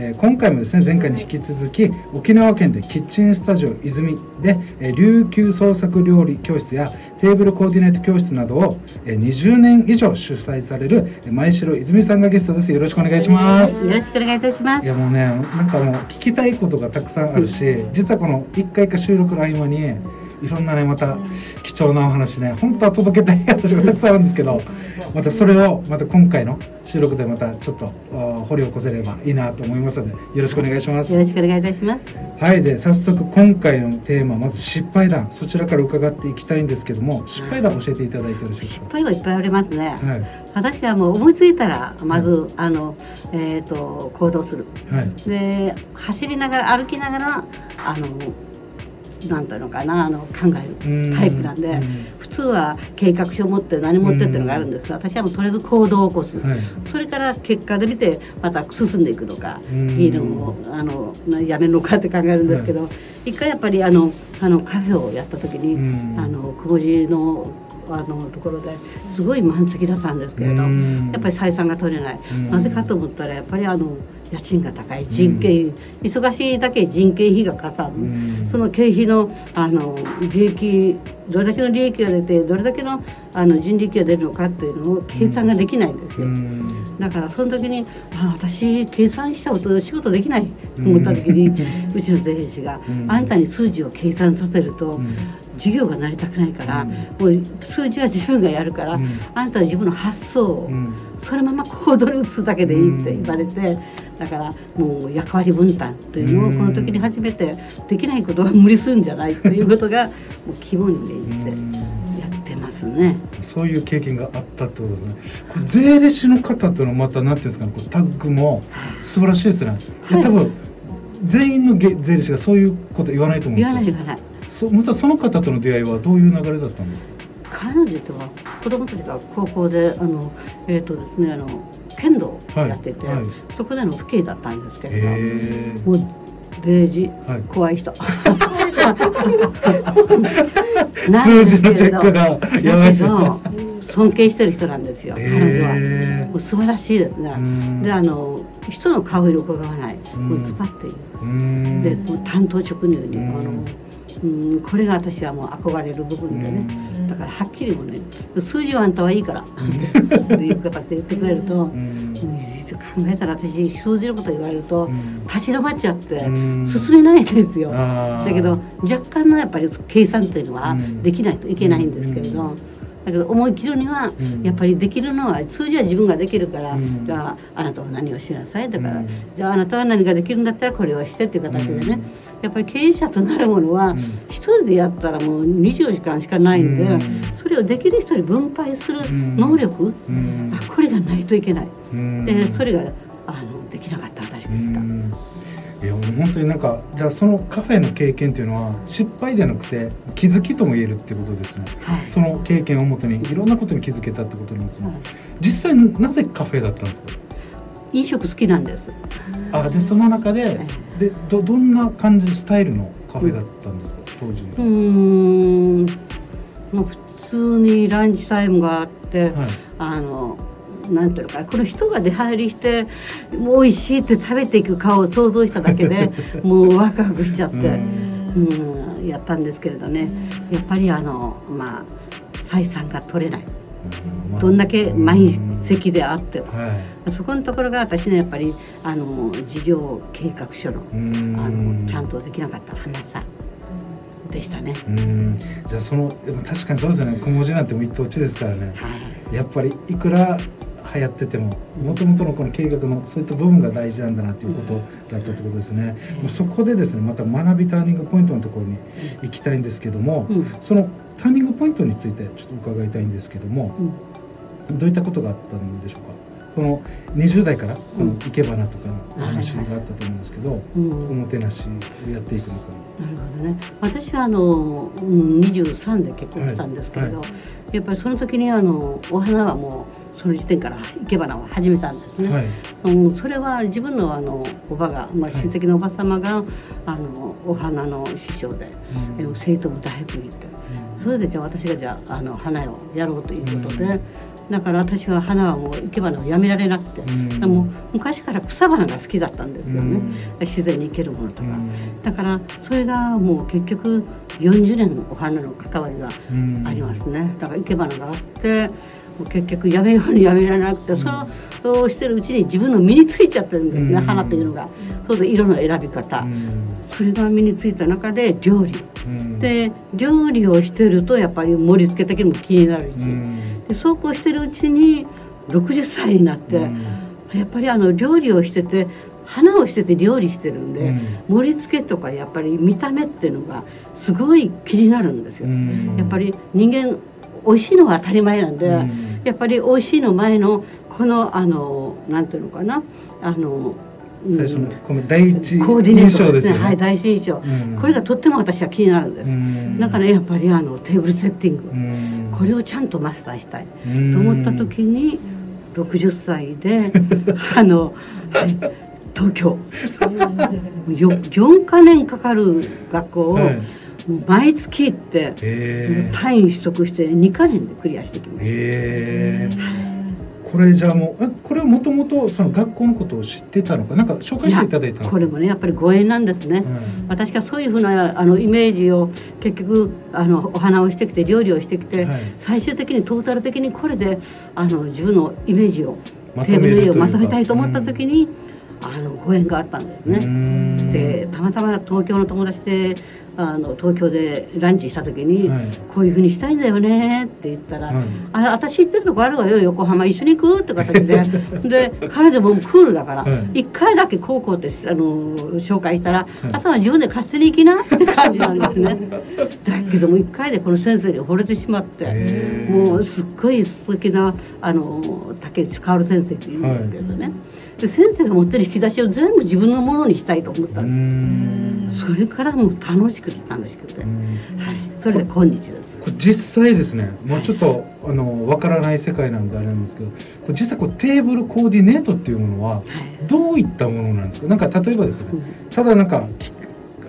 えー今回もですね前回に引き続き沖縄県でキッチンスタジオ泉で、えー琉球創作料理教室やテーブルコーディネート教室などを、えー20年以上主催されるえー前城泉さんがゲストです。よろしくお願いします。よろしくお願いいたします。いやもうねなんかもう聞きたいことがたくさんあるし実はこの1回か収録の合間にいろんなねまた貴重なお話ね。本当は届けたい話がたくさんあるんですけどまたそれをまた今回の収録でまたちょっと掘り起こせればいいなと思いますのでよろしくお願いします。よろしくお願いいたします。はいで早速今回のテーマまず失敗談そちらから伺っていきたいんですけども失敗談教えていただいてよろしいです失か敗はいっぱいありますね、はい。私はもう思いついたらまず、あのえっ、と行動する。はい。で走りながら歩きながらあのなんていうのかなあの考えるタイプなんでう普通は計画書を持って何持ってっていうのがあるんですけど私はもうとりあえず行動を起こす、はい。それから結果で見てまた進んでいくのか、うん。いいのをあのなやめるのかって考えるんですけど、一回やっぱりあのあのカフェをやった時に、うん。あの久保寺のあのところですごい満席だったんですけれど、うん。やっぱり採算が取れない、うん。なぜかと思ったらやっぱりあの家賃が高い人件費、忙しいだけ人件費がかさる、うん。その経費のあの利益どれだけの利益が出てどれだけのあの人力が出るのかっていうのを計算ができないんですうよ。んだからその時にあ私計算したこと仕事できないと思った時に、うちの税理士が、うん。あんたに数字を計算させると、うん。事業が成りたくないから、うん。もう数字は自分がやるから、うん。あんたは自分の発想を、うん。そのまま行動に移すだけでいいって言われて、だからもう役割分担というのをこの時に初めてできないことは無理するんじゃないっていうことがもう肝に銘じてね。そういう経験があったってことですね。これ税理士の方とのまたなんていうんですかね、こうタッグも素晴らしいですね。はい多分全員のげ税理士がそういうこと言わないと思うん言ですよ。わない言わない。そまたその方との出会いはどういう流れだったんですか？彼女とは子供たちが高校であのえっ、とですねあの剣道をやってて、はいはいそこでの父兄だったんですけれど、へえ。もうデジはい。怖い人。数字のチェックがやばいですよ尊敬してる人なんですよ、彼女は。へもう素晴らしい。ですねであの人の顔色を伺わない、うん。もうズバッていう。うん。でもう担当直入に、うんあのうんこれが私はもう憧れる部分でね、だからはっきりもね数字はあんたはいいからっていう形で言ってくれると、うん。うん考えたら私数字のこと言われるとうん。立ち止まっちゃってうん。進めないんですよ。だけど若干のやっぱり計算というのはうん。できないといけないんですけれど、うんだけど思い切るにはうん。やっぱりできるのは数字は自分ができるから、うん。じゃああなたは何をしなさいだから、うん。じゃああなたは何ができるんだったらこれをしてっていう形でね、やっぱり経営者となるものはうん。一人でやったらもう24時間しかないんで、うん。それをできる人に分配するん能力、うん。あこれがないといけない。うん。でそれがあのできなかった私でした。うんいやもう本当になんかじゃあそのカフェの経験っていうのは失敗ではなくて気づきとも言えるってことですね。はい。その経験をもとにいろんなことに気づけたってことなんですね。はい。実際なぜカフェだったんですか？飲食好きなんです。あでその中ででどどんな感じスタイルのカフェだったんですか？当時うーん。もう普通にランチタイムがあって、はい。あのなんていうのかなこの人が出入りしてもう美味しいって食べていく顔を想像しただけで もうワクワクしちゃって、うん、やったんですけれどね。やっぱりあのまあ採算が取れない。どんだけ満席であっても。はい。そこのところが私のやっぱりあの事業計画書のうん。あのちゃんとできなかった甘さでしたね。うん。じゃあその確かにそうですよね。小文字なんてもう一等地ですからね。はい。やっぱりいくら流行っててももともとのこの計画のそういった部分が大事なんだなっていうことだったってことですね、もうそこでですねまた学びターニングポイントのところに行きたいんですけども、うん。そのターニングポイントについてちょっと伺いたいんですけどもうん。どういったことがあったんでしょうか？この20代からこの生け花とかのお話があったと思うんですけど、うん。おもてなしをやっていくのかな。るほどね。私はあのうん23で結婚したんですけれど、はやっぱりその時にあのお花はもうその時点から生け花を始めたんですね。はい。うん、それは自分のあのおばが、まあ、はい。親戚のおば様が、あのお花の師匠で、うん。え生徒も大学に行ってそれでじゃあ私がじゃああの花をやろうということで、だから私は花はもう生け花をやめられなくて、うん。もう昔から草花が好きだったんですよね、うん。自然に生けるものとか、うん。だからそれがもう結局40年お花の関わりがうん。ありますね。だから生け花があってもう結局やめようにやめられなくて、そのそうしてるうちに自分の身についちゃってるんですね、うん。花というのが。そうで色の選び方、うん。それが身についた中で料理。うん。で料理をしてるとやっぱり盛り付け的にも気になるし、うん。でそうこうしてるうちに60歳になって、うん。やっぱりあの料理をしてて花をしてて料理してるんで、うん。盛り付けとかやっぱり見た目っていうのがすごい気になるんですよ。うん。やっぱり人間美味しいのは当たり前なんで、うん。やっぱり美味しいの前のこのあのなんていうのかな？あのうん。最初のこの第一コーディネー印ト象ですよね。はい第一印象、うん。これがとっても私は気になるんです。うん。だからやっぱりあのテーブルセッティング、うん。これをちゃんとマスターしたい。うん。と思った時に60歳で あの、はい、東京。よ4か年かかる学校を、はいもう毎月行って、もうへ単位取得して2か年でクリアしてきまえしへえ。これじゃあもうえこれはもともとその学校のことを知ってたのか？なんか紹介していただいたんでた。すか？これもねやっぱりご縁なんですね。私がそういうふうなあのイメージを結局あのお花をしてきて料理をしてきて、うんはい。最終的にトータル的にこれであの自分のイメージをまテーブルをまとめたいと思った時に、あのご縁があったんですね。ねでたまたま東京の友達であの東京でランチした時に、はい。こういうふうにしたいんだよねって言ったら、はい。あ私行ってるとこあるわよ横浜一緒に行くって形で。で彼でもクールだからはい。一、回だけ高校ってあの紹介したら、い。あとは自分で勝手に行きなって感じなんですね。だけども一回でこの先生に惚れてしまってもうすっごい素敵なあの竹内薫先生っていうんですけどね、で先生が持ってる引き出しを全部自分のものにしたいと思ったんうです、んそれからもう楽しくて楽しくて、うん。はい、それで今日です。これ実際ですね。もうちょっとあのわからない世界なんであれなんですけどこれ実際こうテーブルコーディネートっていうものははい。どういったものなんですか？なんか例えばですねうん。ただなんかき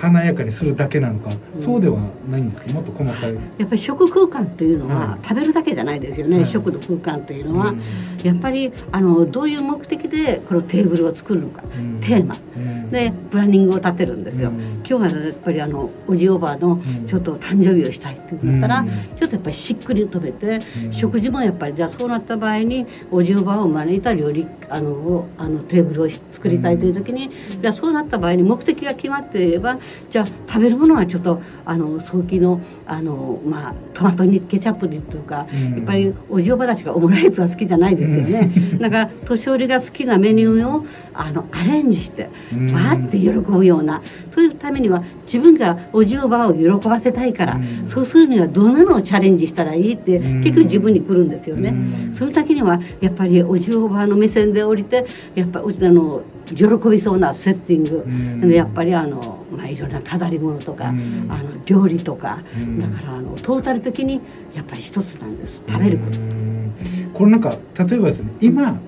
華やかにするだけなのか、うん。そうではないんですか？もっと細かい、やっぱり食空間っていうのは、はい食べるだけじゃないですよね、はい食の空間というのは、うん。やっぱりあのどういう目的でこのテーブルを作るのか、うん。テーマ。うん。でプランニングを立てるんですよ、うん。今日はやっぱりあのおじおばあのん。ちょっと誕生日をしたいって言ったら、うん。ちょっとやっぱりしっくりとめて、うん。食事もやっぱりじゃあそうなった場合におじおばあを招いた料理あのをあのテーブルを作りたいという時に、じゃあそうなった場合に目的が決まっていればじゃあ食べるものはちょっとあの早期のあの、まあ、トマトにケチャップにとか、うん。やっぱりおじおばたちがオムライスは好きじゃないですよね、だから年寄りが好きなメニューをあのアレンジしてうん。わーって喜ぶようなそういうためには自分がおじおばを喜ばせたいから、うん。そうするにはどんなのをチャレンジしたらいいって、うん。結局自分に来るんですよね。うん。その時にはやっぱりおじおばの目線で降りてやっぱあの喜びそうなセッティング、うん。でやっぱりあの、まあ、いろんな飾り物とか、うん。あの料理とか、うん。だからあのトータル的にやっぱり一つなんです。食べること。うん。これなんか例えばですね今、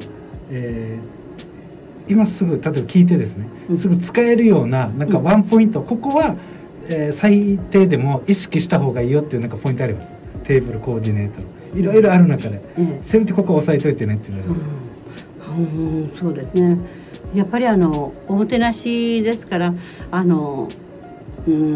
えー今すぐ例えば聞いてですね、うん。すぐ使えるようななんかワンポイント、ここは、えー最低でも意識した方がいいよっていうなんかポイントあります。テーブルコーディネート。のいろいろある中で。ええ。せめてここ押さえといてねっていうのあります、うん、うんそうですね。やっぱりあのおもてなしですからあのうんうんう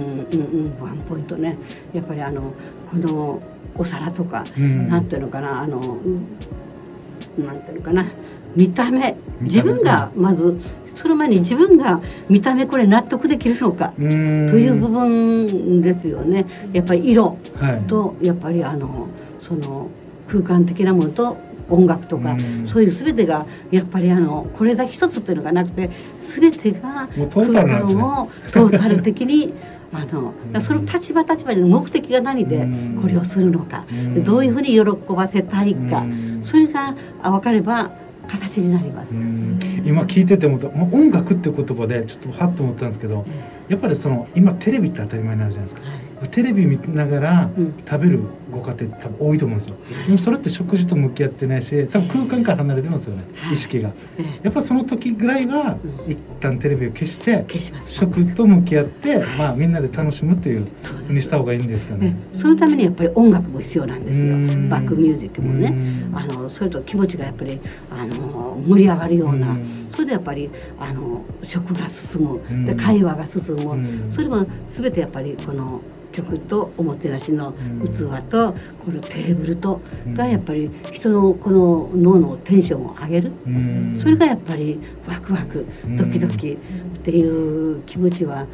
んワンポイントね。やっぱりあのこのお皿とか、うん。なんていうのかなあのうんなんていうのかな見た目。自分がまずその前に自分が見た目これ納得できるのかという部分ですよね。やっぱり色はい。とやっぱりあのその空間的なものと音楽とか、うん。そういう全てがやっぱりあのこれだけ一つっていうのがなくて全てが空間をトータル的にあのうん。その立場立場での目的が何でうん。これをするのか、どういうふうに喜ばせたいか、うん。それがあ分かれば形になります。うん。今聞いてて思った、まあ、音楽って言葉でちょっとハッと思ったんですけどやっぱりその今テレビって当たり前になるじゃないですか。はいテレビ見ながらうん。食べるご家庭多分多いと思うんですよ。でもそれって食事と向き合ってないし多分空間から離れてますよねはい。意識が。えやっぱその時ぐらいはうん。一旦テレビを消して食と向き合ってまあみんなで楽しむというふうにした方がいいんですかね。えそのためにやっぱり音楽も必要なんですうん。よバックミュージックもね。うん。あのそれと気持ちがやっぱりあの盛り上がるようなうんそれでやっぱりあの食が進む。うん。で会話が進む、うん。それも全てやっぱりこの曲とおもてなしのうん。器とこのテーブルとうん。がやっぱり人のこの脳のテンションを上げる。うん。それがやっぱりワクワクうん。ドキドキっていう気持ちは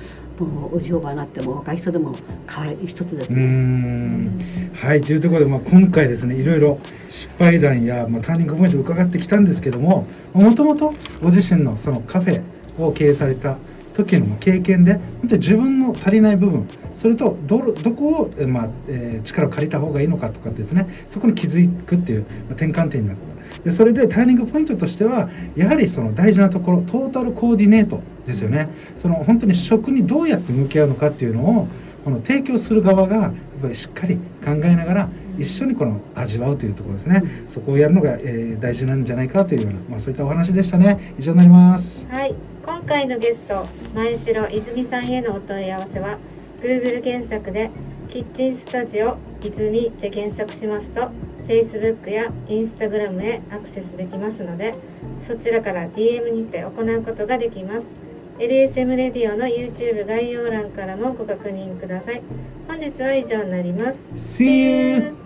もうおじおばになっても若い人でも変わる一つです。はいというところで、まあ、今回ですねいろいろ失敗談や、まあ、ターニングポイント伺ってきたんですけどももともとご自身のそのカフェを経営された時の経験で本当に自分の足りない部分それとどどこを、えまあえー力を借りた方がいいのかとかですね。そこに気づくっていう、まあ転換点になった。でそれでターニングポイントとしてはやはりその大事なところトータルコーディネートですよね。その本当に食にどうやって向き合うのかっていうのをこの提供する側がやっぱりしっかり考えながら一緒にこの味わうというところですね。そこをやるのが、えー大事なんじゃないかというような、まあ、そういったお話でしたね。以上になります。はい、今回のゲスト前城泉さんへのお問い合わせは Google 検索で「キッチンスタジオ泉」で検索しますと Facebook や Instagram へアクセスできますのでそちらから DM にて行うことができます。LSM レディオの YouTube 概要欄からもご確認ください。本日は以上になります。See you!